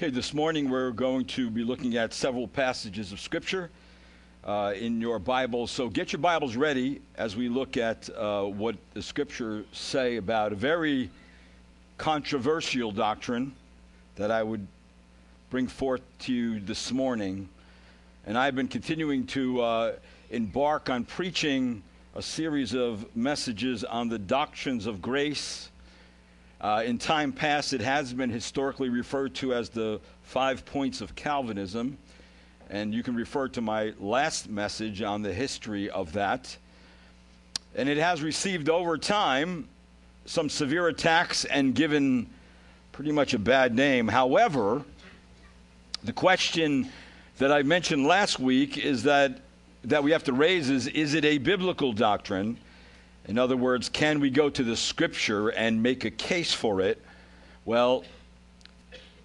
Okay, this morning we're going to be looking at several passages of Scripture uh, in your Bibles. So get your Bibles ready as we look at uh, what the Scriptures say about a very controversial doctrine that I would bring forth to you this morning. And I've been continuing to uh, embark on preaching a series of messages on the doctrines of grace uh, in time past, it has been historically referred to as the five points of Calvinism. And you can refer to my last message on the history of that. And it has received over time some severe attacks and given pretty much a bad name. However, the question that I mentioned last week is that, that we have to raise is is it a biblical doctrine? In other words, can we go to the scripture and make a case for it? Well,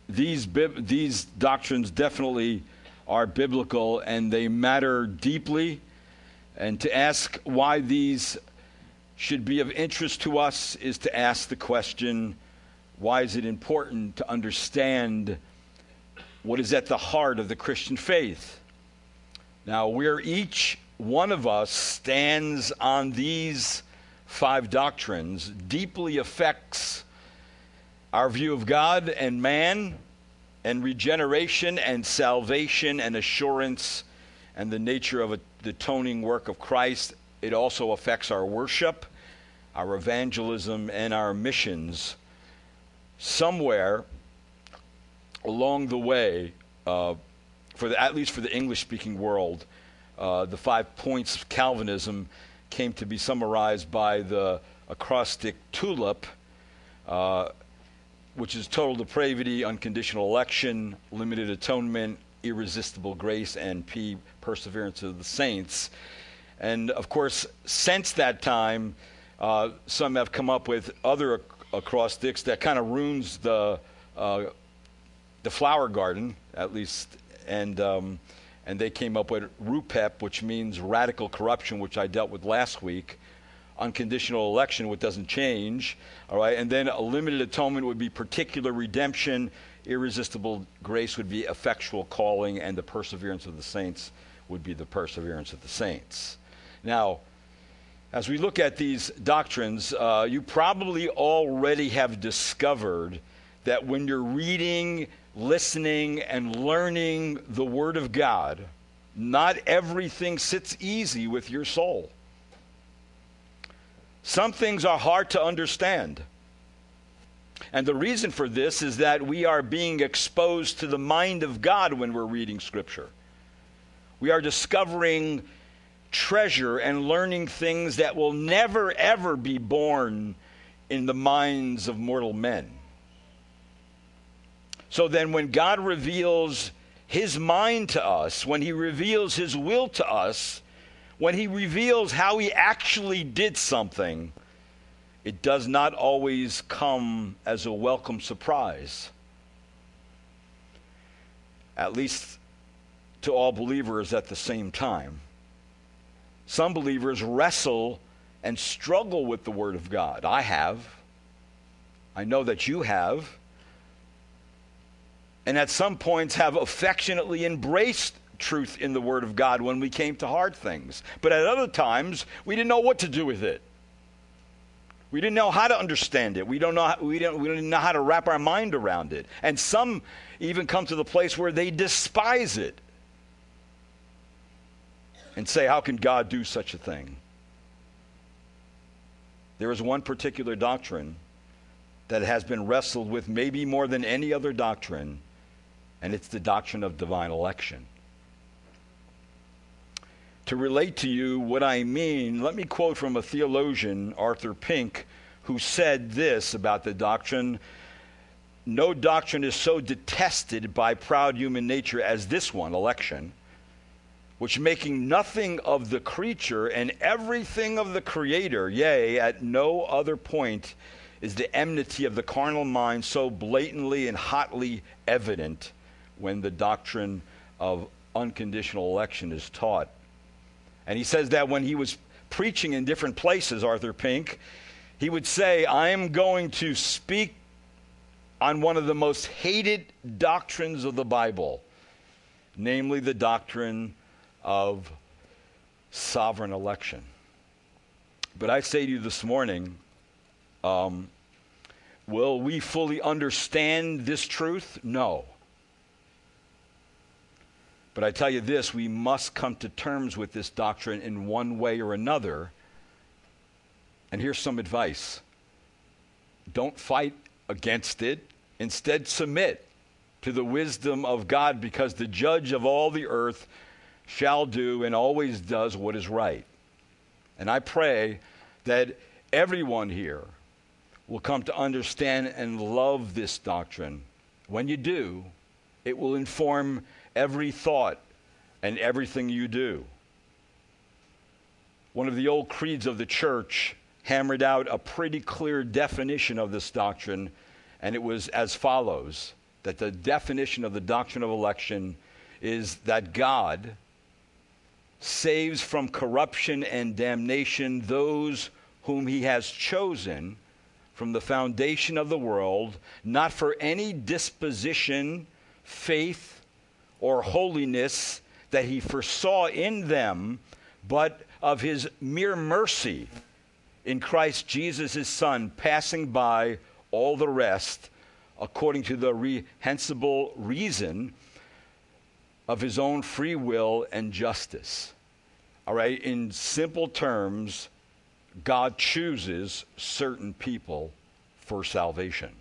these, these doctrines definitely are biblical and they matter deeply. And to ask why these should be of interest to us is to ask the question why is it important to understand what is at the heart of the Christian faith? Now, we're each one of us stands on these five doctrines deeply affects our view of God and man and regeneration and salvation and assurance and the nature of the atoning work of Christ. It also affects our worship, our evangelism, and our missions. Somewhere along the way, uh, for the, at least for the English speaking world, uh, the five points of Calvinism came to be summarized by the acrostic TULIP, uh, which is total depravity, unconditional election, limited atonement, irresistible grace, and P, perseverance of the saints. And of course, since that time, uh, some have come up with other ac- acrostics that kind of ruins the uh, the flower garden, at least, and um, and they came up with RUPEP, which means radical corruption, which I dealt with last week, unconditional election, which doesn't change, all right, and then a limited atonement would be particular redemption, irresistible grace would be effectual calling, and the perseverance of the saints would be the perseverance of the saints. Now, as we look at these doctrines, uh, you probably already have discovered that when you're reading listening and learning the Word of God, not everything sits easy with your soul. Some things are hard to understand. And the reason for this is that we are being exposed to the mind of God when we're reading Scripture. We are discovering treasure and learning things that will never, ever be born in the minds of mortal men. So then, when God reveals his mind to us, when he reveals his will to us, when he reveals how he actually did something, it does not always come as a welcome surprise. At least to all believers at the same time. Some believers wrestle and struggle with the Word of God. I have. I know that you have and at some points have affectionately embraced truth in the Word of God when we came to hard things. But at other times, we didn't know what to do with it. We didn't know how to understand it. We don't know. How, we don't. We didn't know how to wrap our mind around it. And some even come to the place where they despise it and say, "How can God do such a thing?" There is one particular doctrine that has been wrestled with, maybe more than any other doctrine, and it's the doctrine of divine election. To relate to you what I mean, let me quote from a theologian, Arthur Pink, who said this about the doctrine No doctrine is so detested by proud human nature as this one, election, which making nothing of the creature and everything of the Creator, yea, at no other point is the enmity of the carnal mind so blatantly and hotly evident when the doctrine of unconditional election is taught. And he says that when he was preaching in different places, Arthur Pink, he would say, I am going to speak on one of the most hated doctrines of the Bible, namely the doctrine of sovereign election. But I say to you this morning, um, will we fully understand this truth? No. But I tell you this we must come to terms with this doctrine in one way or another. And here's some advice don't fight against it, instead, submit to the wisdom of God, because the judge of all the earth shall do and always does what is right. And I pray that everyone here will come to understand and love this doctrine. When you do, it will inform every thought and everything you do. One of the old creeds of the church hammered out a pretty clear definition of this doctrine, and it was as follows that the definition of the doctrine of election is that God saves from corruption and damnation those whom he has chosen from the foundation of the world, not for any disposition, faith, or holiness that he foresaw in them, but of his mere mercy in Christ Jesus, his Son, passing by all the rest according to the reprehensible reason of his own free will and justice. All right, in simple terms, God chooses certain people for salvation.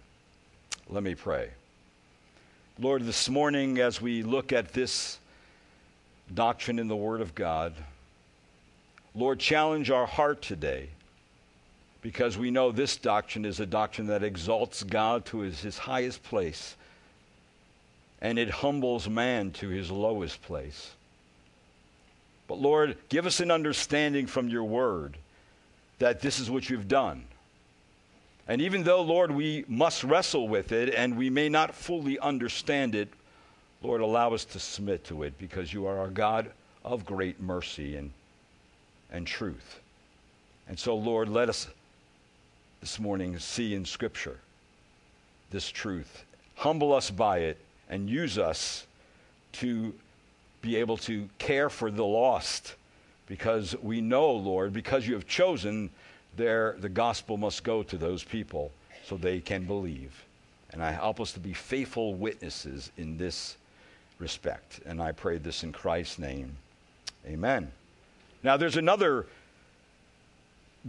Let me pray. Lord, this morning, as we look at this doctrine in the Word of God, Lord, challenge our heart today because we know this doctrine is a doctrine that exalts God to his, his highest place and it humbles man to his lowest place. But Lord, give us an understanding from your word that this is what you've done. And even though, Lord, we must wrestle with it and we may not fully understand it, Lord, allow us to submit to it because you are our God of great mercy and, and truth. And so, Lord, let us this morning see in Scripture this truth. Humble us by it and use us to be able to care for the lost because we know, Lord, because you have chosen, there the gospel must go to those people so they can believe. And I help us to be faithful witnesses in this respect. And I pray this in Christ's name. Amen. Now, there's another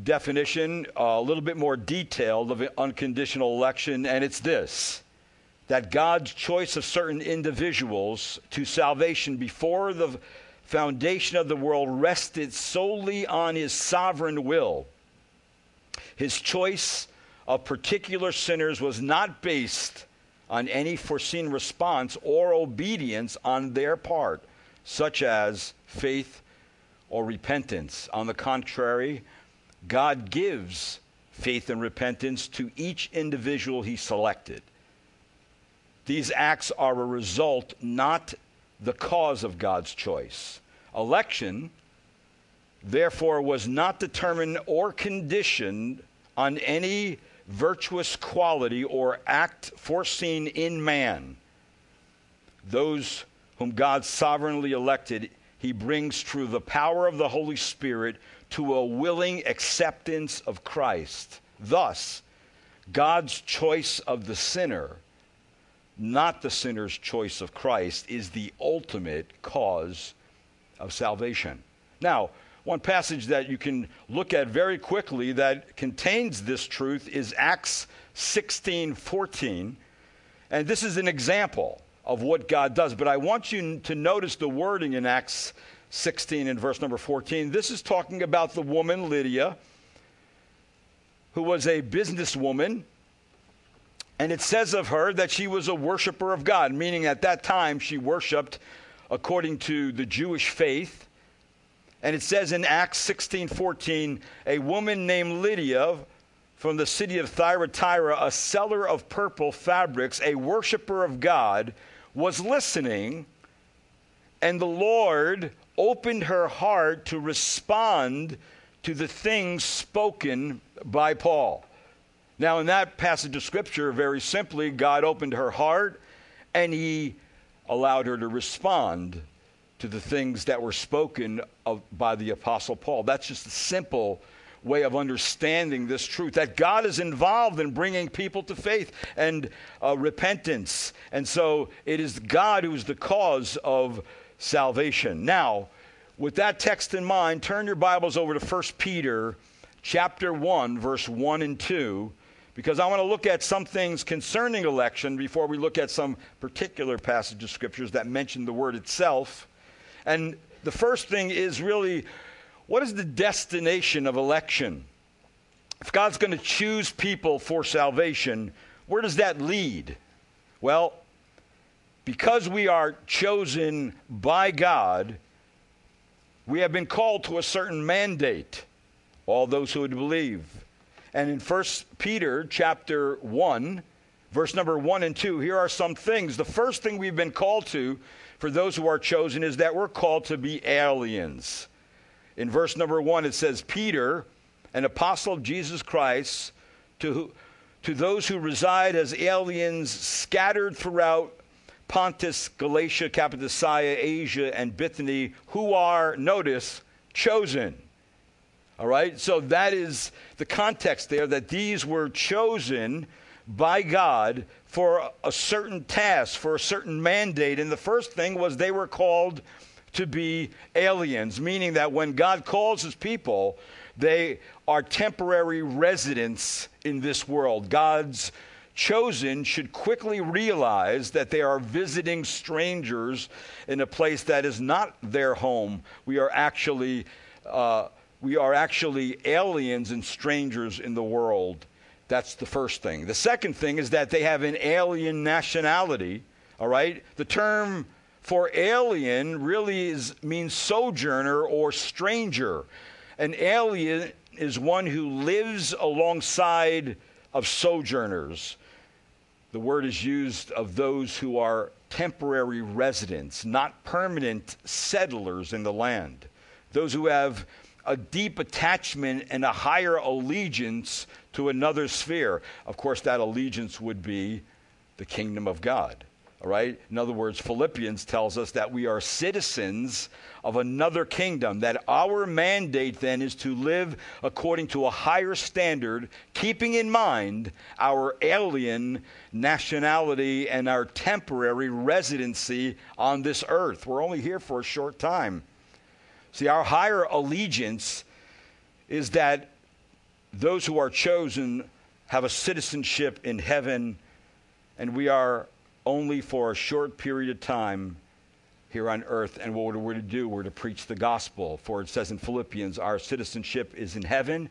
definition, uh, a little bit more detailed of unconditional election, and it's this that God's choice of certain individuals to salvation before the foundation of the world rested solely on his sovereign will. His choice of particular sinners was not based on any foreseen response or obedience on their part, such as faith or repentance. On the contrary, God gives faith and repentance to each individual he selected. These acts are a result, not the cause of God's choice. Election, therefore, was not determined or conditioned on any virtuous quality or act foreseen in man. Those whom God sovereignly elected, he brings through the power of the Holy Spirit to a willing acceptance of Christ. Thus, God's choice of the sinner, not the sinner's choice of Christ, is the ultimate cause of salvation. Now, one passage that you can look at very quickly that contains this truth is Acts 16 14. And this is an example of what God does. But I want you to notice the wording in Acts 16 and verse number 14. This is talking about the woman Lydia, who was a businesswoman. And it says of her that she was a worshiper of God, meaning at that time she worshiped according to the Jewish faith. And it says in Acts 16 14, a woman named Lydia from the city of Thyatira, a seller of purple fabrics, a worshiper of God, was listening, and the Lord opened her heart to respond to the things spoken by Paul. Now, in that passage of scripture, very simply, God opened her heart and he allowed her to respond to the things that were spoken of by the Apostle Paul. That's just a simple way of understanding this truth that God is involved in bringing people to faith and uh, repentance. And so it is God who is the cause of salvation. Now, with that text in mind, turn your Bibles over to 1 Peter chapter 1 verse 1 and 2 because I want to look at some things concerning election before we look at some particular passage of scriptures that mention the word itself. And the first thing is really what is the destination of election? If God's going to choose people for salvation, where does that lead? Well, because we are chosen by God, we have been called to a certain mandate, all those who would believe. And in 1 Peter chapter 1, verse number 1 and 2, here are some things. The first thing we've been called to for those who are chosen is that we're called to be aliens. In verse number 1, it says, Peter, an apostle of Jesus Christ, to, to those who reside as aliens scattered throughout Pontus, Galatia, Cappadocia, Asia, and Bithynia, who are, notice, chosen. All right? So that is the context there that these were chosen by God for a certain task, for a certain mandate. And the first thing was they were called to be aliens, meaning that when God calls his people, they are temporary residents in this world. God's chosen should quickly realize that they are visiting strangers in a place that is not their home. We are actually, uh, we are actually aliens and strangers in the world. That's the first thing. The second thing is that they have an alien nationality. All right? The term for alien really is, means sojourner or stranger. An alien is one who lives alongside of sojourners. The word is used of those who are temporary residents, not permanent settlers in the land. Those who have a deep attachment and a higher allegiance to another sphere. Of course, that allegiance would be the kingdom of God. All right? In other words, Philippians tells us that we are citizens of another kingdom, that our mandate then is to live according to a higher standard, keeping in mind our alien nationality and our temporary residency on this earth. We're only here for a short time. See, our higher allegiance is that those who are chosen have a citizenship in heaven, and we are only for a short period of time here on earth. And what we're to do, we're to preach the gospel. For it says in Philippians, our citizenship is in heaven,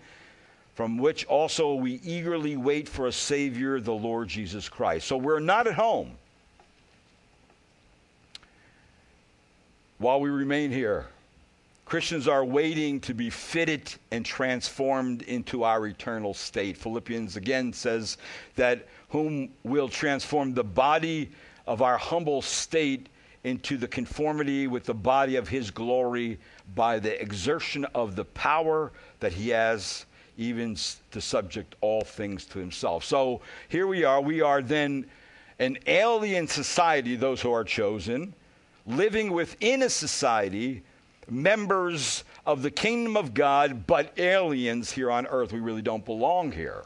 from which also we eagerly wait for a Savior, the Lord Jesus Christ. So we're not at home while we remain here. Christians are waiting to be fitted and transformed into our eternal state. Philippians again says that whom will transform the body of our humble state into the conformity with the body of his glory by the exertion of the power that he has even to subject all things to himself. So here we are. We are then an alien society, those who are chosen, living within a society members of the kingdom of God, but aliens here on earth. We really don't belong here.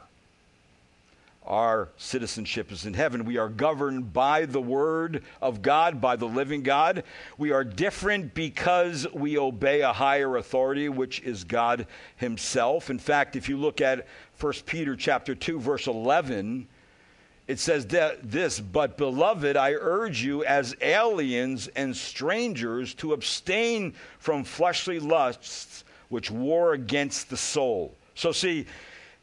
Our citizenship is in heaven. We are governed by the word of God, by the living God. We are different because we obey a higher authority, which is God himself. In fact, if you look at 1 Peter chapter 2 verse 11, it says this, but beloved, I urge you as aliens and strangers to abstain from fleshly lusts which war against the soul. So, see,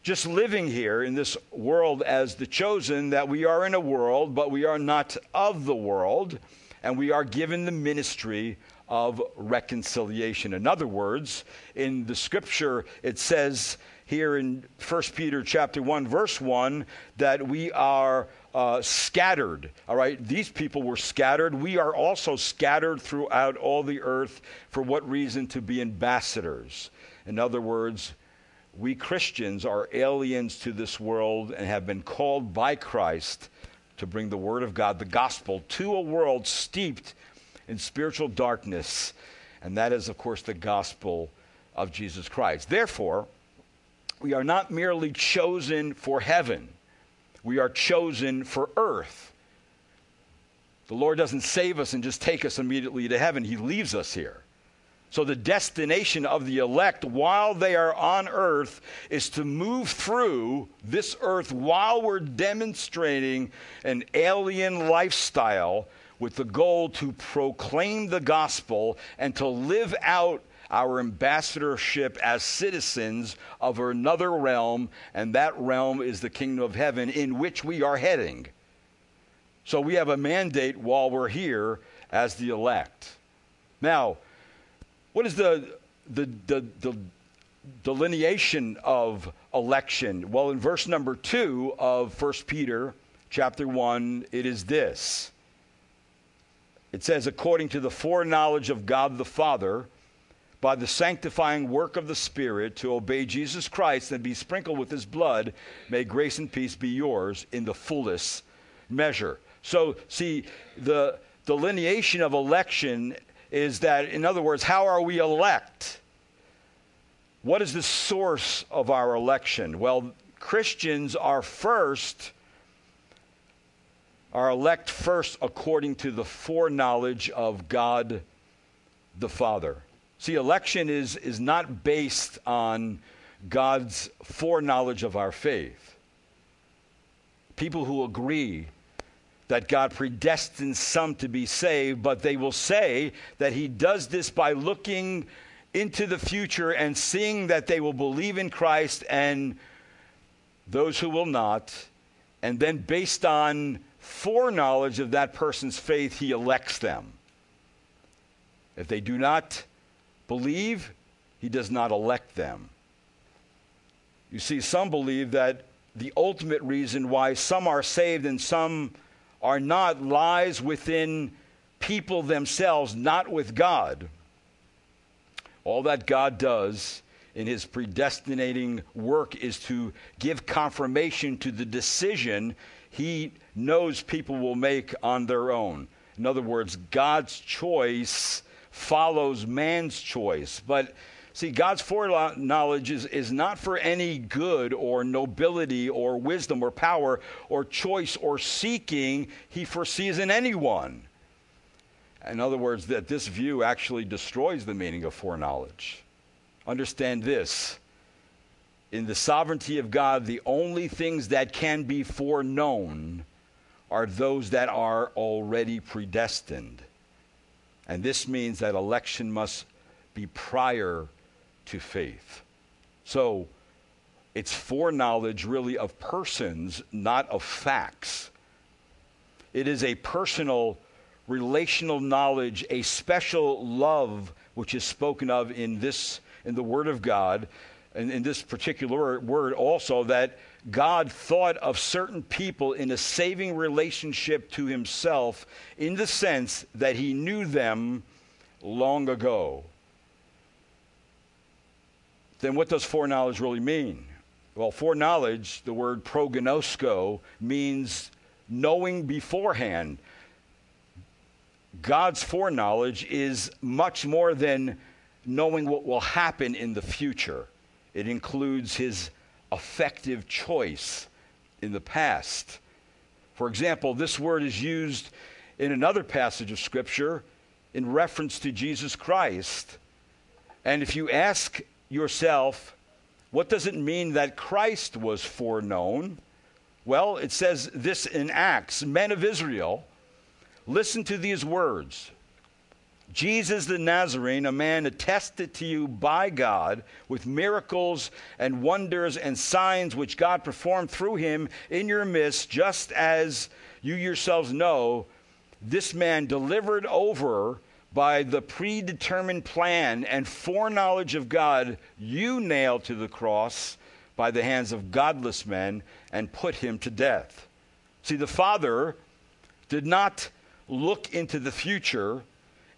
just living here in this world as the chosen, that we are in a world, but we are not of the world, and we are given the ministry of reconciliation. In other words, in the scripture, it says, here in 1 Peter chapter 1 verse 1 that we are uh, scattered. All right, these people were scattered. We are also scattered throughout all the earth. For what reason? To be ambassadors. In other words, we Christians are aliens to this world and have been called by Christ to bring the Word of God, the gospel, to a world steeped in spiritual darkness. And that is, of course, the gospel of Jesus Christ. Therefore, we are not merely chosen for heaven, we are chosen for earth. The Lord doesn't save us and just take us immediately to heaven, He leaves us here. So, the destination of the elect while they are on earth is to move through this earth while we're demonstrating an alien lifestyle with the goal to proclaim the gospel and to live out our ambassadorship as citizens of another realm, and that realm is the kingdom of heaven in which we are heading. So we have a mandate while we're here as the elect. Now, what is the, the, the, the delineation of election? Well, in verse number two of 1 Peter chapter 1, it is this. It says, according to the foreknowledge of God the Father, by the sanctifying work of the Spirit to obey Jesus Christ and be sprinkled with his blood, may grace and peace be yours in the fullest measure. So, see, the delineation of election is that, in other words, how are we elect? What is the source of our election? Well, Christians are first, are elect first according to the foreknowledge of God the Father. See, election is, is not based on God's foreknowledge of our faith. People who agree that God predestines some to be saved, but they will say that He does this by looking into the future and seeing that they will believe in Christ and those who will not. And then, based on foreknowledge of that person's faith, He elects them. If they do not believe, he does not elect them. You see, some believe that the ultimate reason why some are saved and some are not lies within people themselves, not with God. All that God does in his predestinating work is to give confirmation to the decision he knows people will make on their own. In other words, God's choice follows man's choice. But see, God's foreknowledge is, is not for any good or nobility or wisdom or power or choice or seeking he foresees in anyone. In other words, that this view actually destroys the meaning of foreknowledge. Understand this. In the sovereignty of God, the only things that can be foreknown are those that are already predestined. And this means that election must be prior to faith. So it's foreknowledge really of persons, not of facts. It is a personal, relational knowledge, a special love which is spoken of in this in the Word of God, and in this particular word also that God thought of certain people in a saving relationship to himself in the sense that he knew them long ago. Then what does foreknowledge really mean? Well, foreknowledge, the word prognosko, means knowing beforehand. God's foreknowledge is much more than knowing what will happen in the future. It includes his effective choice in the past. For example, this word is used in another passage of Scripture in reference to Jesus Christ. And if you ask yourself, what does it mean that Christ was foreknown? Well, it says this in Acts Men of Israel, listen to these words Jesus the Nazarene, a man attested to you by God with miracles and wonders and signs which God performed through him in your midst, just as you yourselves know, this man delivered over by the predetermined plan and foreknowledge of God, you nailed to the cross by the hands of godless men and put him to death. See, the Father did not look into the future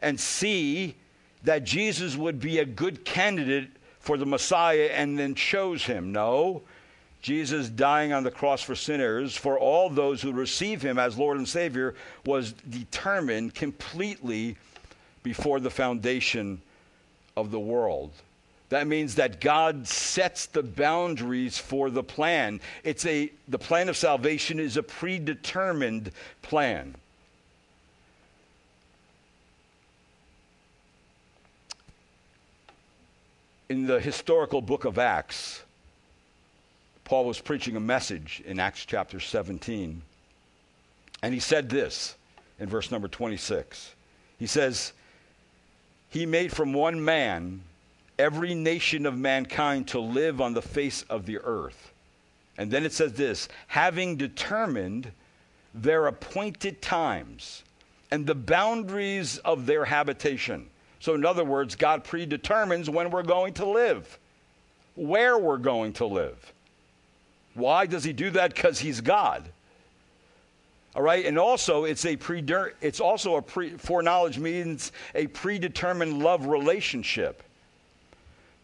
and see that Jesus would be a good candidate for the Messiah and then chose him. No. Jesus dying on the cross for sinners, for all those who receive him as Lord and Savior, was determined completely before the foundation of the world. That means that God sets the boundaries for the plan. It's a the plan of salvation is a predetermined plan. In the historical book of Acts, Paul was preaching a message in Acts chapter 17. And he said this in verse number 26. He says, He made from one man every nation of mankind to live on the face of the earth. And then it says this having determined their appointed times and the boundaries of their habitation. So, in other words, God predetermines when we're going to live, where we're going to live. Why does He do that? Because He's God. All right, and also it's a pre. It's also a pre. Foreknowledge means a predetermined love relationship.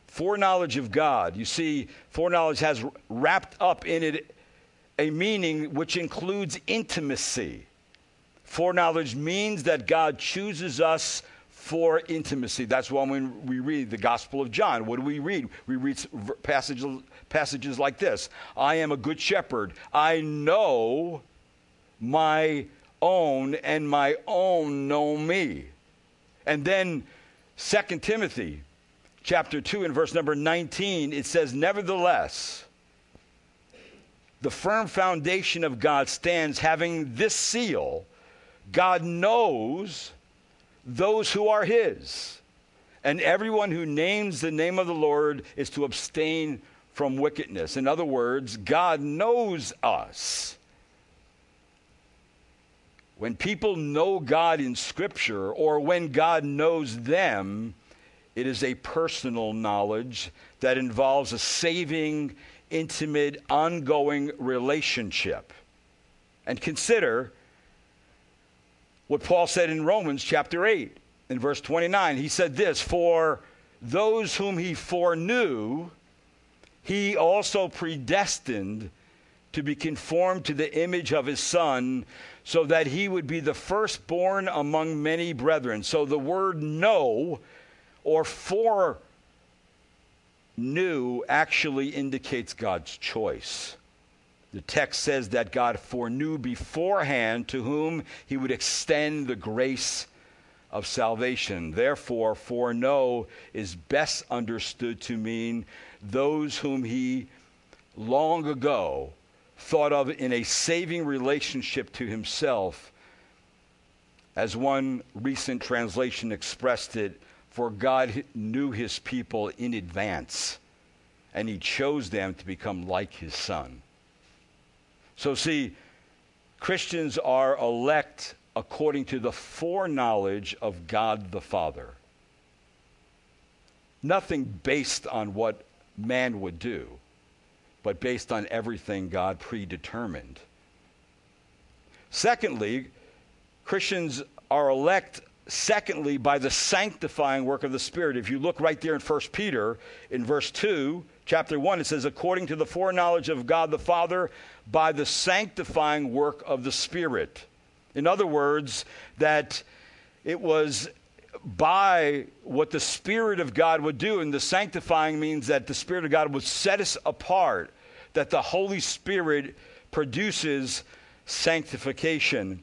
Foreknowledge of God. You see, foreknowledge has wrapped up in it a meaning which includes intimacy. Foreknowledge means that God chooses us for intimacy. That's why when we read the Gospel of John, what do we read? We read passages, passages like this I am a good shepherd. I know my own, and my own know me. And then 2 Timothy chapter 2 and verse number 19, it says, Nevertheless, the firm foundation of God stands having this seal God knows those who are his. And everyone who names the name of the Lord is to abstain from wickedness. In other words, God knows us. When people know God in Scripture, or when God knows them, it is a personal knowledge that involves a saving, intimate, ongoing relationship. And consider what Paul said in Romans chapter 8, in verse 29. He said this For those whom he foreknew, he also predestined to be conformed to the image of his Son, so that he would be the firstborn among many brethren. So the word know or foreknew actually indicates God's choice. The text says that God foreknew beforehand to whom he would extend the grace of salvation. Therefore, foreknow is best understood to mean those whom he long ago thought of in a saving relationship to himself. As one recent translation expressed it, for God knew his people in advance, and he chose them to become like his son. So, see, Christians are elect according to the foreknowledge of God the Father. Nothing based on what man would do, but based on everything God predetermined. Secondly, Christians are elect secondly by the sanctifying work of the spirit if you look right there in 1 peter in verse 2 chapter 1 it says according to the foreknowledge of god the father by the sanctifying work of the Spirit. In other words, that it was by what the Spirit of God would do. And the sanctifying means that the Spirit of God would set us apart, that the Holy Spirit produces sanctification,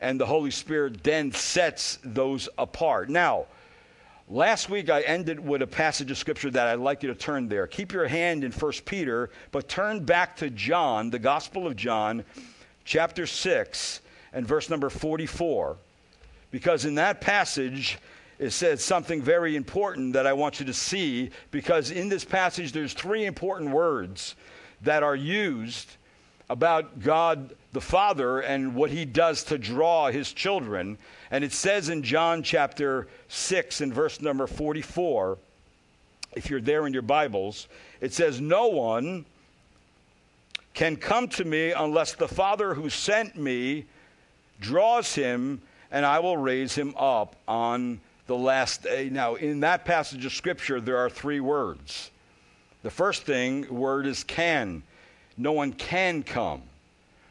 and the Holy Spirit then sets those apart. Now, Last week I ended with a passage of scripture that I'd like you to turn there. Keep your hand in 1 Peter, but turn back to John, the Gospel of John, chapter 6, and verse number 44. Because in that passage, it says something very important that I want you to see. Because in this passage, there's three important words that are used about God the Father and what he does to draw his children. And it says in John chapter 6 and verse number 44, if you're there in your Bibles, it says, No one can come to me unless the Father who sent me draws him, and I will raise him up on the last day. Now, in that passage of Scripture, there are three words. The first thing, word is can. No one can come.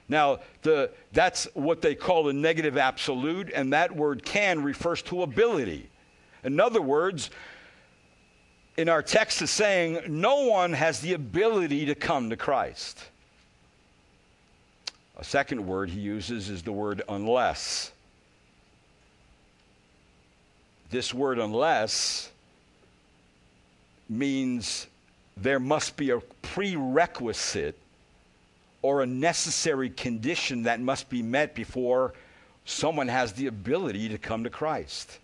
Now, the, that's what they call a negative absolute, and that word can refers to ability. In other words, in our text is saying no one has the ability to come to Christ. A second word he uses is the word unless. This word unless means there must be a prerequisite or a necessary condition that must be met before someone has the ability to come to Christ.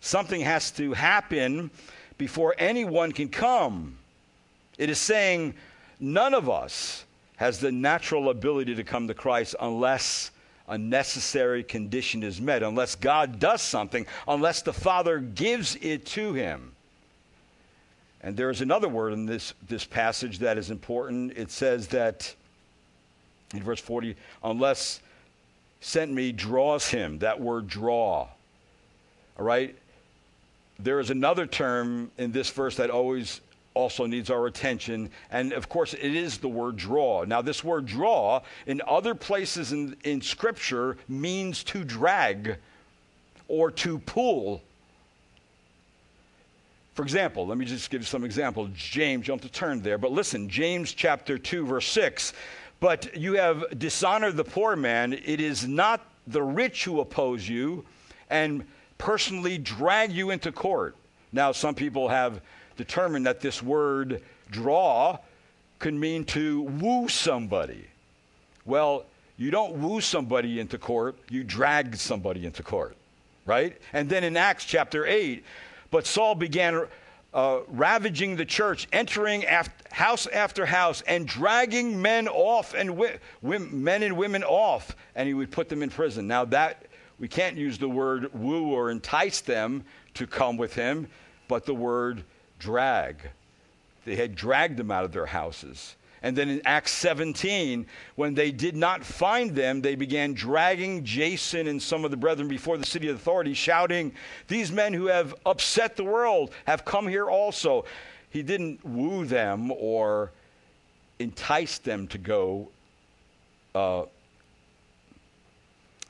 Something has to happen before anyone can come. It is saying none of us has the natural ability to come to Christ unless a necessary condition is met, unless God does something, unless the Father gives it to him. And there is another word in this, this passage that is important. It says that in verse 40, unless sent me draws him. That word draw. All right? There is another term in this verse that always also needs our attention. And of course, it is the word draw. Now, this word draw in other places in, in Scripture means to drag or to pull. For example, let me just give you some example. James, jump to turn there, but listen, James chapter 2, verse 6. But you have dishonored the poor man. It is not the rich who oppose you and personally drag you into court. Now, some people have determined that this word draw could mean to woo somebody. Well, you don't woo somebody into court, you drag somebody into court, right? And then in Acts chapter 8, but Saul began uh, ravaging the church, entering house after house, and dragging men off and wi- men and women off, and he would put them in prison. Now that we can't use the word woo or entice them to come with him, but the word drag. They had dragged them out of their houses. And then in Acts 17, when they did not find them, they began dragging Jason and some of the brethren before the city authorities, shouting, These men who have upset the world have come here also. He didn't woo them or entice them to go. Uh,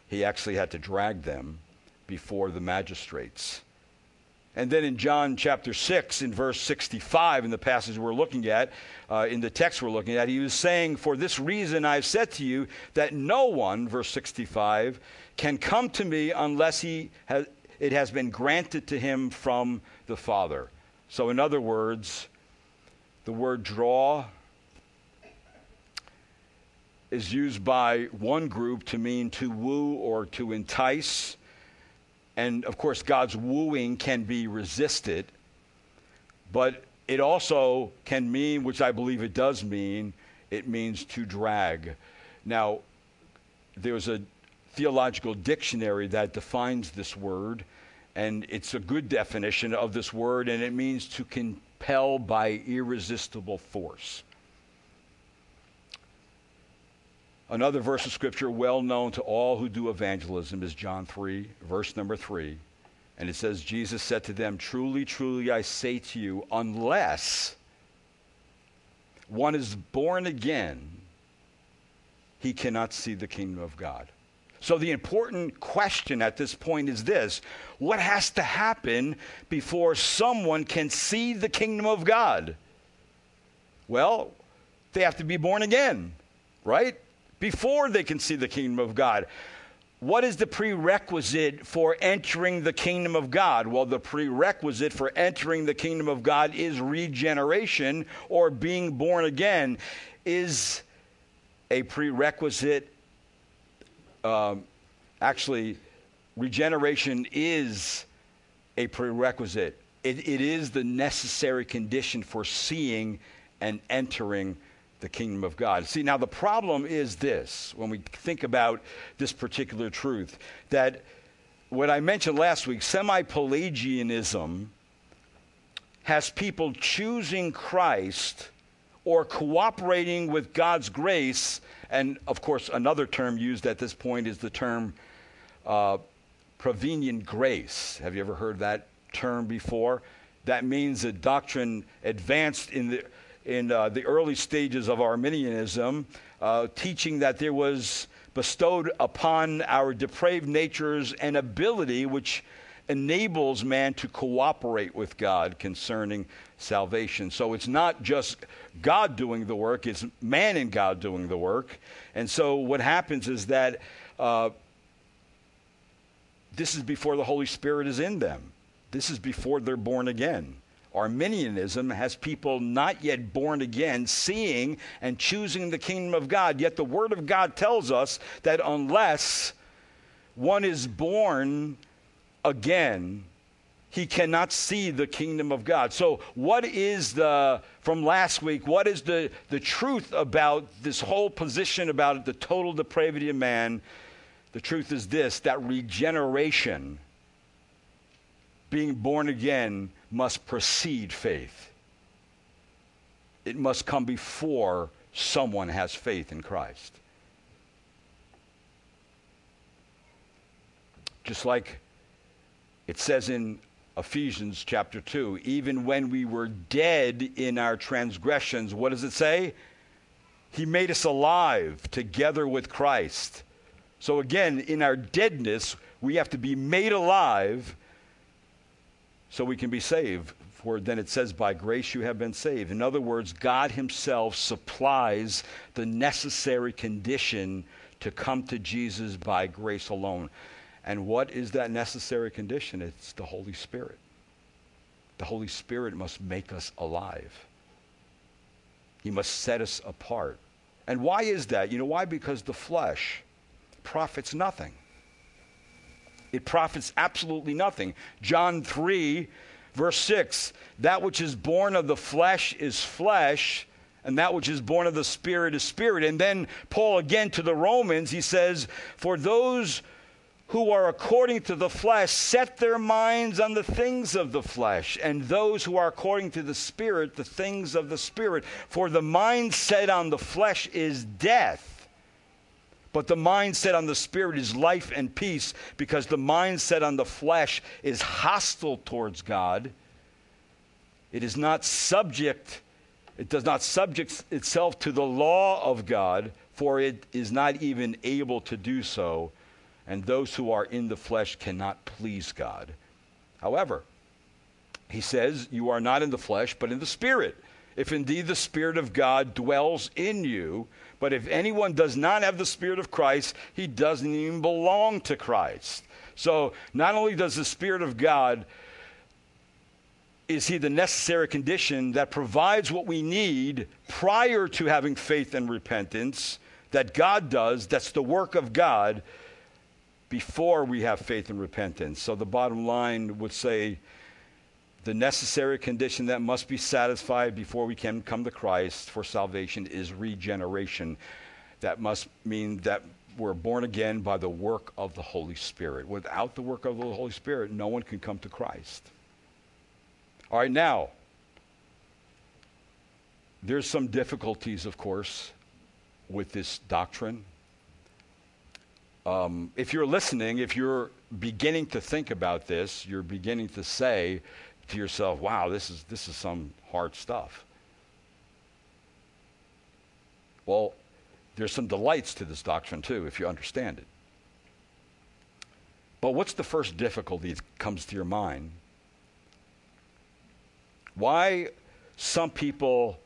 he actually had to drag them before the magistrates. And then in John chapter 6, in verse 65, in the passage we're looking at, uh, in the text we're looking at, he was saying, For this reason I've said to you that no one, verse 65, can come to me unless he has, it has been granted to him from the Father. So, in other words, the word draw is used by one group to mean to woo or to entice and of course, God's wooing can be resisted, but it also can mean, which I believe it does mean, it means to drag. Now, there's a theological dictionary that defines this word, and it's a good definition of this word, and it means to compel by irresistible force. Another verse of scripture well known to all who do evangelism is John 3, verse number 3. And it says, Jesus said to them, Truly, truly, I say to you, unless one is born again, he cannot see the kingdom of God. So, the important question at this point is this What has to happen before someone can see the kingdom of God? Well, they have to be born again, right? Before they can see the kingdom of God. What is the prerequisite for entering the kingdom of God? Well, the prerequisite for entering the kingdom of God is regeneration or being born again, is a prerequisite. Um, actually, regeneration is a prerequisite, it, it is the necessary condition for seeing and entering the kingdom of God. See, now the problem is this when we think about this particular truth that what I mentioned last week, semi Pelagianism, has people choosing Christ or cooperating with God's grace. And of course, another term used at this point is the term uh, prevenient grace. Have you ever heard that term before? That means a doctrine advanced in the, in, uh, the early stages of Arminianism, uh, teaching that there was bestowed upon our depraved natures an ability which enables man to cooperate with God concerning salvation. So it's not just God doing the work, it's man and God doing the work. And so what happens is that uh, this is before the Holy Spirit is in them, this is before they're born again. Arminianism has people not yet born again seeing and choosing the kingdom of God. Yet the Word of God tells us that unless one is born again, he cannot see the kingdom of God. So, what is the, from last week, what is the, the truth about this whole position about the total depravity of man? The truth is this that regeneration, being born again, must precede faith. It must come before someone has faith in Christ. Just like it says in Ephesians chapter 2, even when we were dead in our transgressions, what does it say? He made us alive together with Christ. So again, in our deadness, we have to be made alive so we can be saved. For then it says, by grace you have been saved. In other words, God Himself supplies the necessary condition to come to Jesus by grace alone. And what is that necessary condition? It's the Holy Spirit. The Holy Spirit must make us alive. He must set us apart. And why is that? You know why? Because the flesh profits nothing. It profits absolutely nothing. John 3, verse 6 That which is born of the flesh is flesh, and that which is born of the Spirit is spirit. And then Paul again to the Romans, he says, For those who are according to the flesh set their minds on the things of the flesh, and those who are according to the Spirit, the things of the Spirit. For the mind set on the flesh is death, but the mindset on the Spirit is life and peace, because the mindset on the flesh is hostile towards God. It is not subject, it does not subject itself to the law of God, for it is not even able to do so and those who are in the flesh cannot please God. However, he says, You are not in the flesh, but in the Spirit. If indeed the Spirit of God dwells in you, but if anyone does not have the Spirit of Christ, he doesn't even belong to Christ. So not only does the Spirit of God is he the necessary condition that provides what we need prior to having faith and repentance that God does, that's the work of God before we have faith and repentance. So the bottom line would say the necessary condition that must be satisfied before we can come to Christ for salvation is regeneration. That must mean that we're born again by the work of the Holy Spirit. Without the work of the Holy Spirit, no one can come to Christ. All right, now, there's some difficulties, of course, with this doctrine um, if you're listening, if you're beginning to think about this, you're beginning to say to yourself, wow, this is, this is some hard stuff. Well, there's some delights to this doctrine too, if you understand it. But what's the first difficulty that comes to your mind? Why some people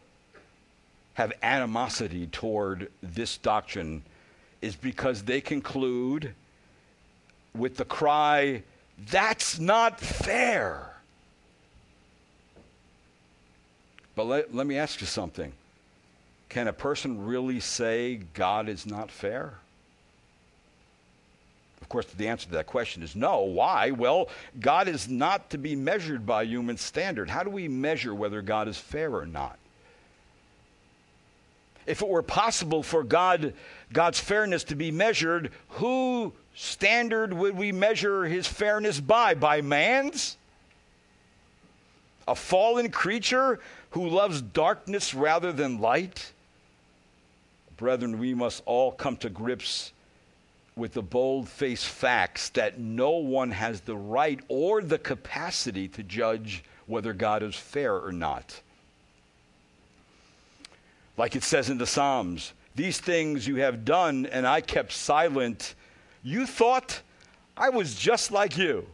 have animosity toward this doctrine is because they conclude with the cry, That's not fair. But let, let me ask you something. Can a person really say God is not fair? Of course, the answer to that question is no. Why? Well, God is not to be measured by human standard. How do we measure whether God is fair or not? if it were possible for God, God's fairness to be measured, who standard would we measure his fairness by? By man's? A fallen creature who loves darkness rather than light? Brethren, we must all come to grips with the bold faced facts that no one has the right or the capacity to judge whether God is fair or not. Like it says in the Psalms, these things you have done, and I kept silent. You thought I was just like you.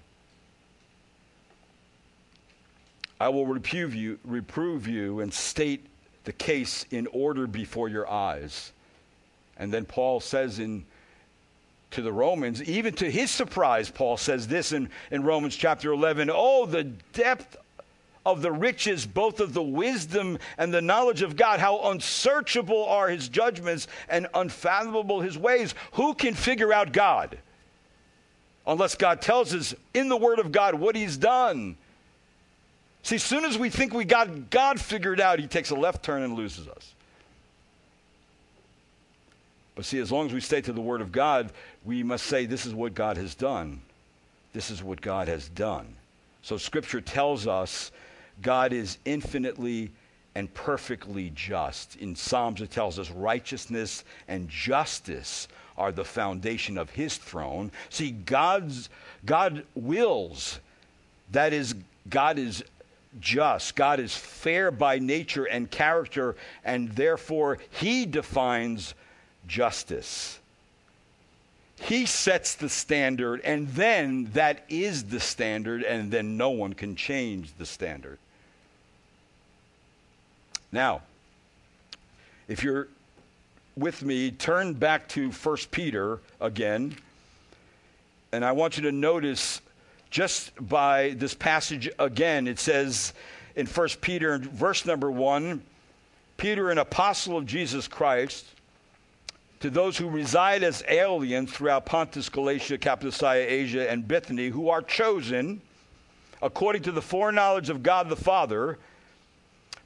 I will reprove you, reprove you and state the case in order before your eyes. And then Paul says in to the Romans, even to his surprise, Paul says this in, in Romans chapter 11 Oh, the depth of the riches, both of the wisdom and the knowledge of God. How unsearchable are his judgments and unfathomable his ways. Who can figure out God? Unless God tells us in the Word of God what he's done. See, as soon as we think we got God figured out, he takes a left turn and loses us. But see, as long as we stay to the Word of God, we must say, This is what God has done. This is what God has done. So Scripture tells us God is infinitely and perfectly just. In Psalms, it tells us righteousness and justice are the foundation of his throne. See, God's, God wills, that is, God is just. God is fair by nature and character, and therefore he defines justice. He sets the standard, and then that is the standard, and then no one can change the standard. Now, if you're with me, turn back to 1 Peter again, and I want you to notice just by this passage again, it says in 1 Peter, verse number 1 Peter, an apostle of Jesus Christ, to those who reside as aliens throughout Pontus, Galatia, Cappadocia, Asia, and Bithynia, who are chosen according to the foreknowledge of God the Father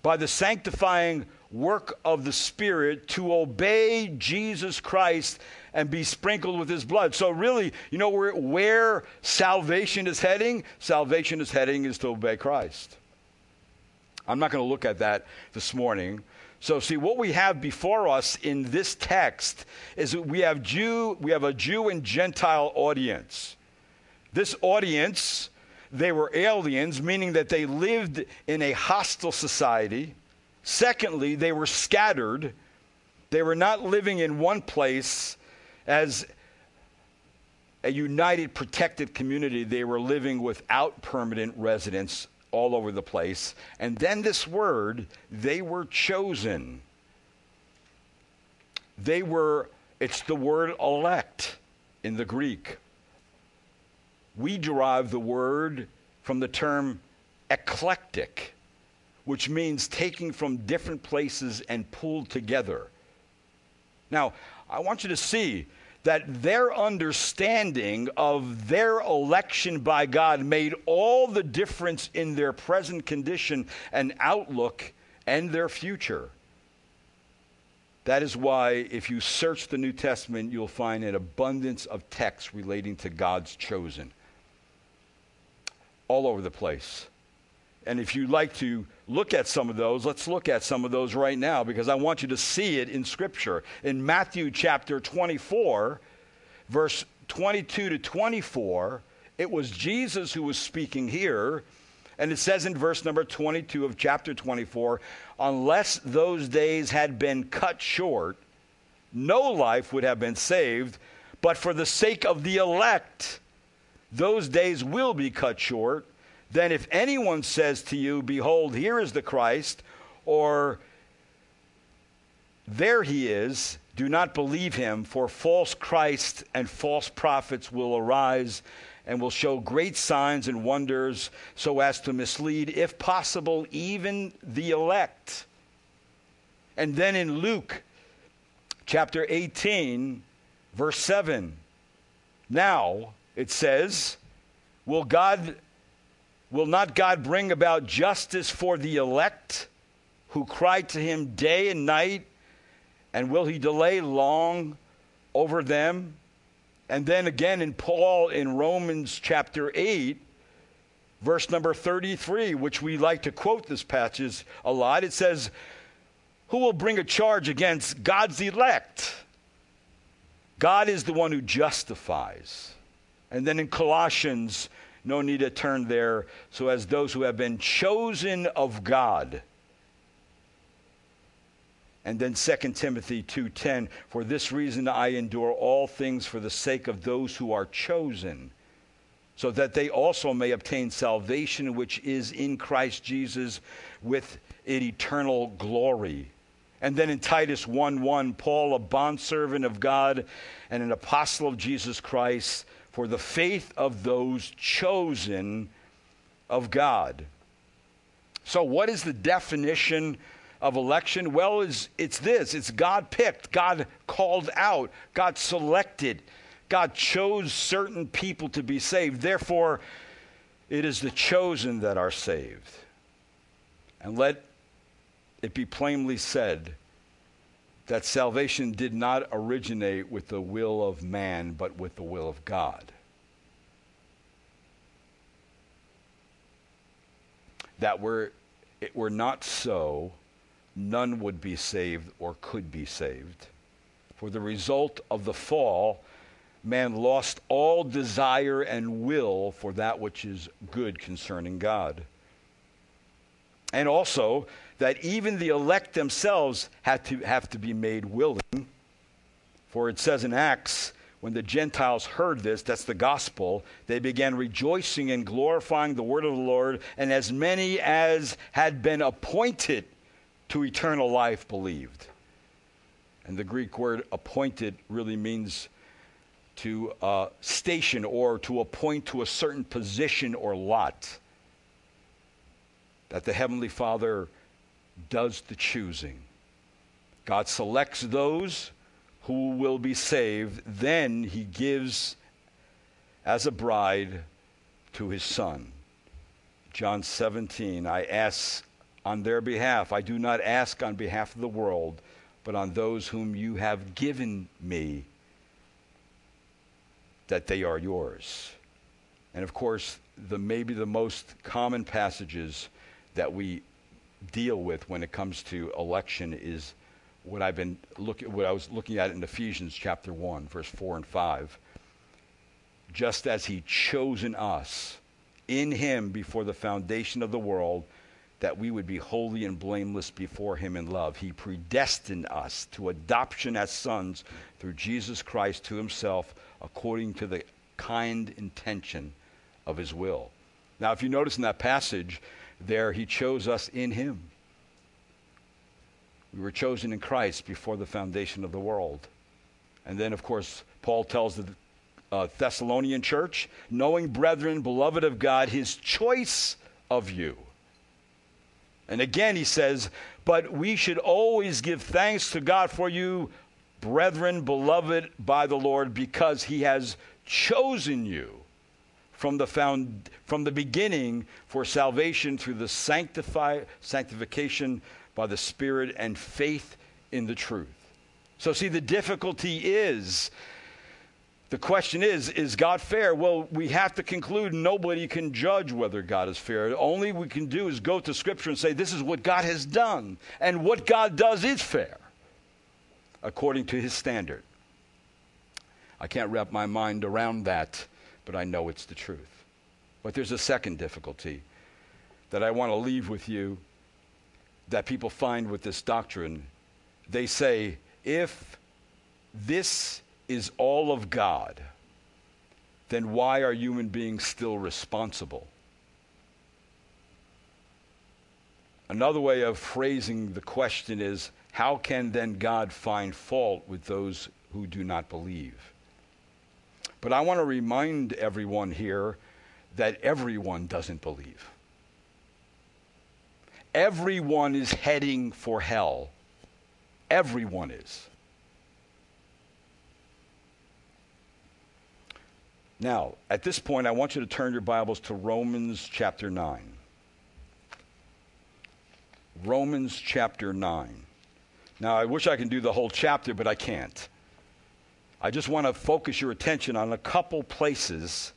by the sanctifying work of the Spirit to obey Jesus Christ and be sprinkled with his blood. So, really, you know where, where salvation is heading? Salvation is heading is to obey Christ. I'm not going to look at that this morning. So, see, what we have before us in this text is we have Jew, we have a Jew and Gentile audience. This audience, they were aliens, meaning that they lived in a hostile society. Secondly, they were scattered. They were not living in one place as a united, protected community. They were living without permanent residence all over the place. And then this word, they were chosen. They were, it's the word elect in the Greek. We derive the word from the term eclectic which means taking from different places and pulled together. Now, I want you to see that their understanding of their election by God made all the difference in their present condition and outlook and their future. That is why, if you search the New Testament, you'll find an abundance of texts relating to God's chosen all over the place. And if you'd like to look at some of those, let's look at some of those right now because I want you to see it in Scripture. In Matthew chapter 24, verse 22 to 24, it was Jesus who was speaking here. And it says in verse number 22 of chapter 24 unless those days had been cut short, no life would have been saved, but for the sake of the elect, those days will be cut short. Then if anyone says to you, Behold, here is the Christ, or there he is, do not believe him, for false Christs and false prophets will arise and will show great signs and wonders so as to mislead, if possible, even the elect. And then in Luke chapter 18, verse 7, now it says, Will God Will not God bring about justice for the elect who cry to him day and night? And will he delay long over them? And then again in Paul in Romans chapter 8, verse number 33, which we like to quote this passage a lot, it says, Who will bring a charge against God's elect? God is the one who justifies. And then in Colossians, no need to turn there, so as those who have been chosen of God. And then 2 Timothy 2:10, for this reason I endure all things for the sake of those who are chosen, so that they also may obtain salvation which is in Christ Jesus with an eternal glory. And then in Titus 1 1, Paul, a bondservant of God and an apostle of Jesus Christ, for the faith of those chosen of God. So, what is the definition of election? Well, it's, it's this it's God picked, God called out, God selected, God chose certain people to be saved. Therefore, it is the chosen that are saved. And let it be plainly said that salvation did not originate with the will of man, but with the will of God. That were it were not so, none would be saved or could be saved. For the result of the fall, man lost all desire and will for that which is good concerning God. And also, that even the elect themselves had to have to be made willing. For it says in Acts, when the Gentiles heard this, that's the gospel, they began rejoicing and glorifying the word of the Lord, and as many as had been appointed to eternal life believed. And the Greek word appointed really means to uh, station or to appoint to a certain position or lot. That the Heavenly Father does the choosing. God selects those who will be saved, then he gives as a bride to his son. John 17, I ask on their behalf. I do not ask on behalf of the world, but on those whom you have given me, that they are yours. And of course, the maybe the most common passages that we deal with when it comes to election is what I've been looking what I was looking at in Ephesians chapter 1 verse 4 and 5 just as he chosen us in him before the foundation of the world that we would be holy and blameless before him in love. He predestined us to adoption as sons through Jesus Christ to himself according to the kind intention of his will. Now if you notice in that passage there he chose us in him. We were chosen in Christ before the foundation of the world. And then, of course, Paul tells the uh, Thessalonian church, knowing, brethren, beloved of God, his choice of you. And again, he says, but we should always give thanks to God for you, brethren, beloved by the Lord, because he has chosen you from the, found, from the beginning for salvation through the sanctify, sanctification by the Spirit and faith in the truth. So, see, the difficulty is the question is, is God fair? Well, we have to conclude nobody can judge whether God is fair. Only we can do is go to Scripture and say, this is what God has done. And what God does is fair, according to his standard. I can't wrap my mind around that but I know it's the truth. But there's a second difficulty that I want to leave with you that people find with this doctrine. They say, if this is all of God, then why are human beings still responsible? Another way of phrasing the question is how can then God find fault with those who do not believe? But I want to remind everyone here that everyone doesn't believe. Everyone is heading for hell. Everyone is. Now, at this point, I want you to turn your Bibles to Romans chapter 9. Romans chapter 9. Now, I wish I could do the whole chapter, but I can't. I just want to focus your attention on a couple places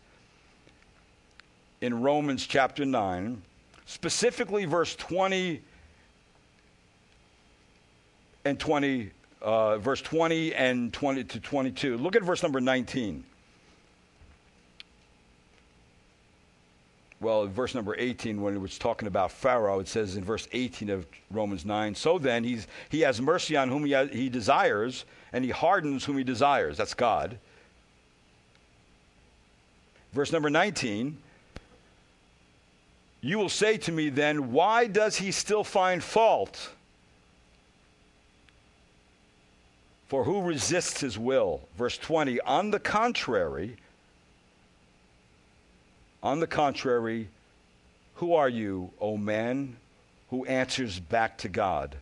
in Romans chapter 9, specifically verse 20 and 21. uh, verse 20 and 20 to 22. Look at verse number 19. Well, verse number 18, when it was talking about Pharaoh, it says in verse 18 of Romans 9, So then, he's, he has mercy on whom he, has, he desires, and he hardens whom he desires. That's God. Verse number 19, You will say to me then, Why does he still find fault? For who resists his will? Verse 20, On the contrary, on the contrary, who are you, O man, who answers back to God?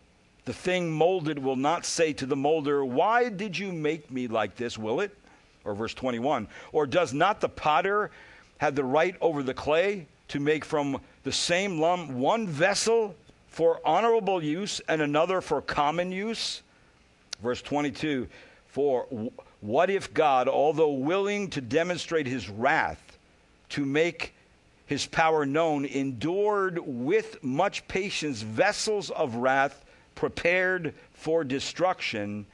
The thing molded will not say to the molder, Why did you make me like this? Will it? Or verse 21. Or does not the potter have the right over the clay to make from the same lump one vessel for honorable use and another for common use? Verse 22. For what if God, although willing to demonstrate his wrath, to make his power known, endured with much patience vessels of wrath prepared for destruction.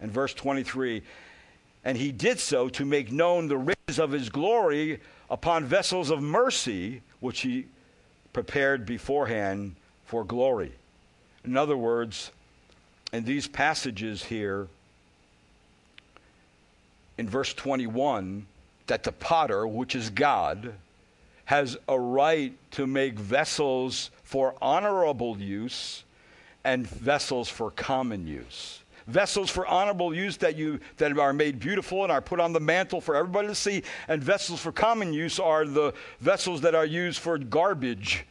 And verse 23 And he did so to make known the riches of his glory upon vessels of mercy, which he prepared beforehand for glory. In other words, in these passages here, in verse 21, that the potter, which is God, has a right to make vessels for honorable use and vessels for common use. Vessels for honorable use that you that are made beautiful and are put on the mantle for everybody to see, and vessels for common use are the vessels that are used for garbage.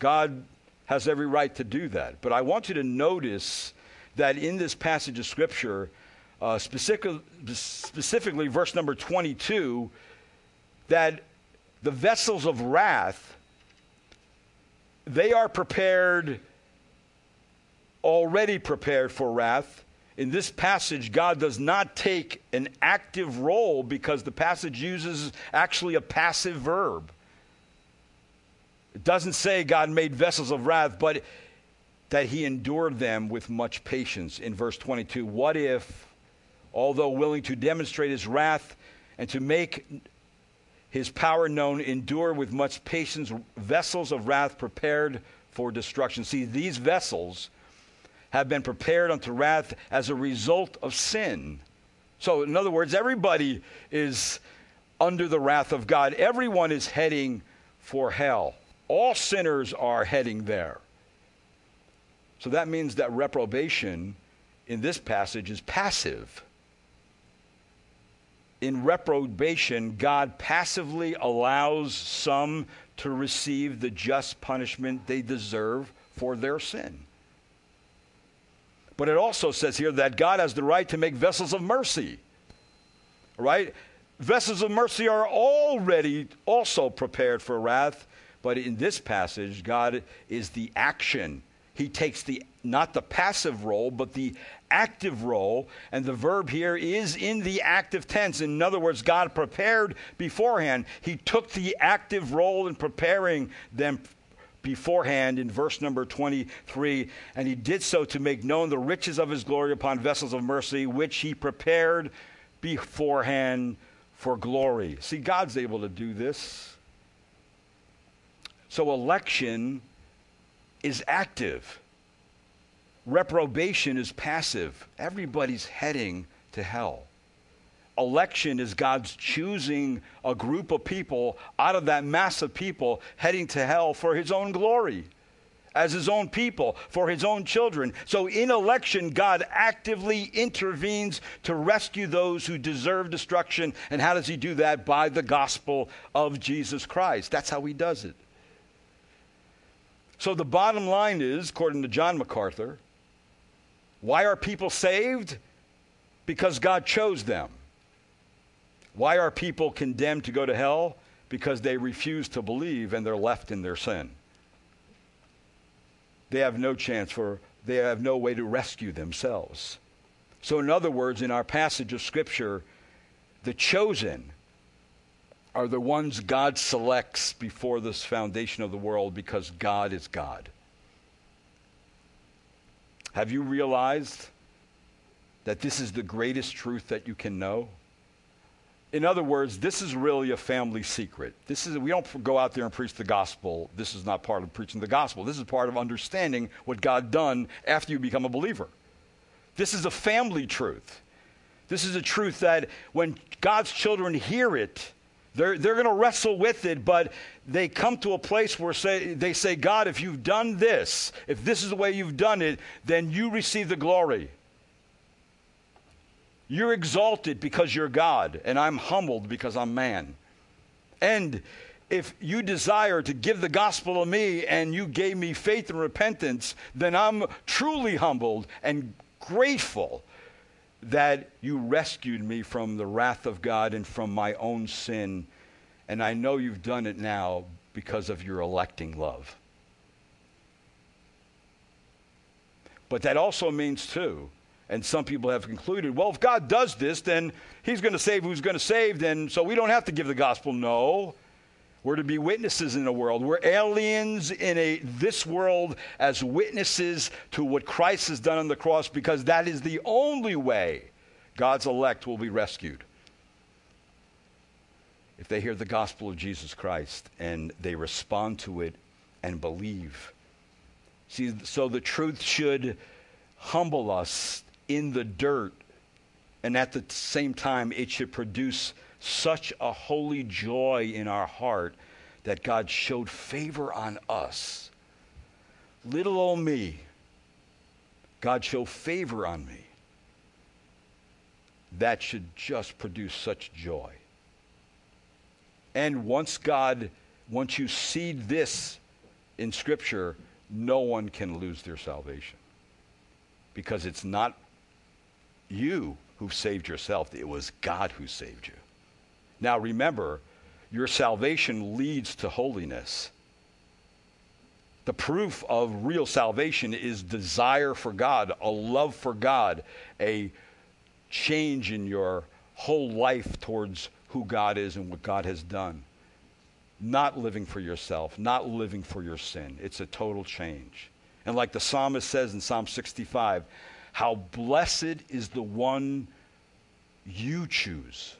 God has every right to do that. But I want you to notice that in this passage of Scripture, uh, specific, specifically verse number 22, that the vessels of wrath, they are prepared, already prepared for wrath. In this passage, God does not take an active role because the passage uses actually a passive verb. It doesn't say God made vessels of wrath, but that he endured them with much patience in verse 22. What if although willing to demonstrate his wrath and to make his power known, endure with much patience vessels of wrath prepared for destruction. See, these vessels have been prepared unto wrath as a result of sin. So, in other words, everybody is under the wrath of God. Everyone is heading for hell. All sinners are heading there. So that means that reprobation in this passage is passive in reprobation, God passively allows some to receive the just punishment they deserve for their sin. But it also says here that God has the right to make vessels of mercy. Right? Vessels of mercy are already also prepared for wrath, but in this passage, God is the action. He takes the not the passive role, but the active role, and the verb here is in the active tense. In other words, God prepared beforehand. He took the active role in preparing them beforehand in verse number 23, and he did so to make known the riches of his glory upon vessels of mercy, which he prepared beforehand for glory. See, God's able to do this. So, election is active. Reprobation is passive. Everybody's heading to hell. Election is God's choosing a group of people out of that mass of people heading to hell for his own glory, as his own people, for his own children. So in election, God actively intervenes to rescue those who deserve destruction. And how does he do that? By the gospel of Jesus Christ. That's how he does it. So the bottom line is, according to John MacArthur, why are people saved? Because God chose them. Why are people condemned to go to hell? Because they refuse to believe and they're left in their sin. They have no chance for, they have no way to rescue themselves. So, in other words, in our passage of Scripture, the chosen are the ones God selects before this foundation of the world because God is God. Have you realized that this is the greatest truth that you can know? In other words, this is really a family secret. This is we don't go out there and preach the gospel. This is not part of preaching the gospel. This is part of understanding what God done after you become a believer. This is a family truth. This is a truth that when God's children hear it, they're, they're going to wrestle with it, but they come to a place where say, they say, God, if you've done this, if this is the way you've done it, then you receive the glory. You're exalted because you're God, and I'm humbled because I'm man. And if you desire to give the gospel to me and you gave me faith and repentance, then I'm truly humbled and grateful that you rescued me from the wrath of God and from my own sin. And I know you've done it now because of your electing love. But that also means, too, and some people have concluded, well, if God does this, then he's going to save who's going to save, then so we don't have to give the gospel. No. We're to be witnesses in the world. We're aliens in a this world as witnesses to what Christ has done on the cross because that is the only way God's elect will be rescued. If they hear the gospel of Jesus Christ and they respond to it and believe. See, so the truth should humble us in the dirt, and at the same time, it should produce such a holy joy in our heart that God showed favor on us. Little old me, God showed favor on me. That should just produce such joy. And once God, once you see this in Scripture, no one can lose their salvation because it's not you who saved yourself, it was God who saved you. Now remember, your salvation leads to holiness. The proof of real salvation is desire for God, a love for God, a change in your whole life towards who God is and what God has done. Not living for yourself, not living for your sin. It's a total change. And like the psalmist says in Psalm 65, how blessed is the one you choose.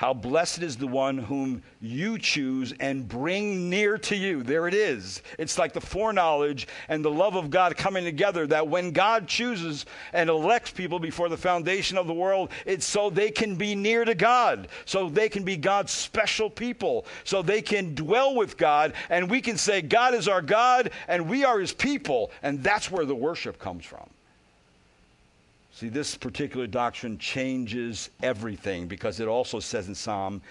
How blessed is the one whom you choose and bring near to you. There it is. It's like the foreknowledge and the love of God coming together that when God chooses and elects people before the foundation of the world, it's so they can be near to God, so they can be God's special people, so they can dwell with God, and we can say, God is our God and we are his people. And that's where the worship comes from. See, this particular doctrine changes everything because it also says in Psalm,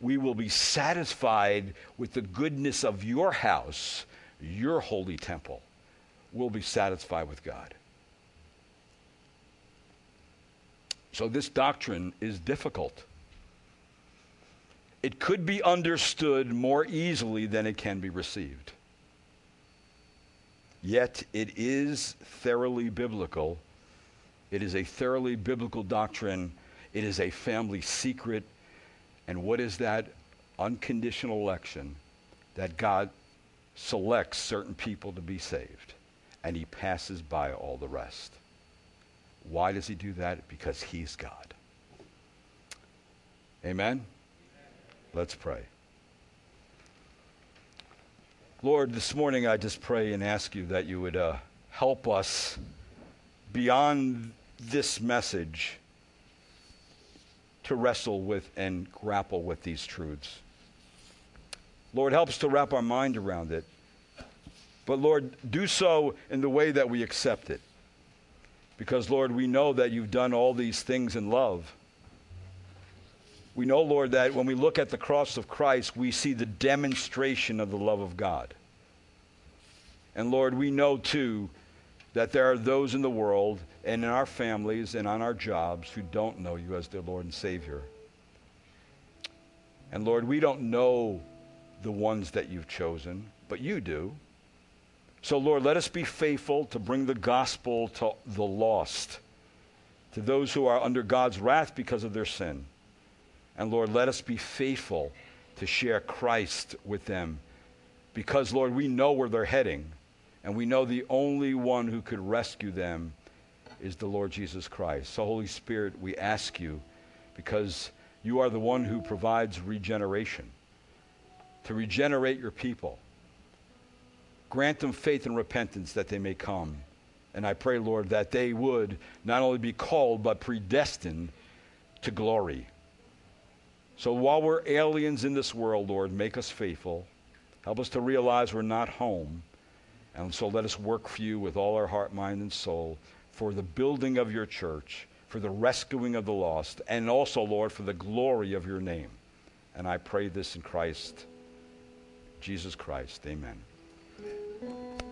we will be satisfied with the goodness of your house, your holy temple. We'll be satisfied with God. So, this doctrine is difficult. It could be understood more easily than it can be received. Yet, it is thoroughly biblical it is a thoroughly biblical doctrine. It is a family secret. And what is that? Unconditional election that God selects certain people to be saved and he passes by all the rest. Why does he do that? Because he's God. Amen? Let's pray. Lord, this morning I just pray and ask you that you would uh, help us beyond this message to wrestle with and grapple with these truths. Lord, help us to wrap our mind around it. But Lord, do so in the way that we accept it. Because, Lord, we know that you've done all these things in love. We know, Lord, that when we look at the cross of Christ, we see the demonstration of the love of God. And Lord, we know too that there are those in the world and in our families and on our jobs who don't know you as their Lord and Savior. And Lord, we don't know the ones that you've chosen, but you do. So, Lord, let us be faithful to bring the gospel to the lost, to those who are under God's wrath because of their sin. And Lord, let us be faithful to share Christ with them because, Lord, we know where they're heading. And we know the only one who could rescue them is the Lord Jesus Christ. So, Holy Spirit, we ask you, because you are the one who provides regeneration, to regenerate your people. Grant them faith and repentance that they may come. And I pray, Lord, that they would not only be called, but predestined to glory. So while we're aliens in this world, Lord, make us faithful. Help us to realize we're not home. And so let us work for you with all our heart, mind, and soul for the building of your church, for the rescuing of the lost, and also, Lord, for the glory of your name. And I pray this in Christ, Jesus Christ. Amen.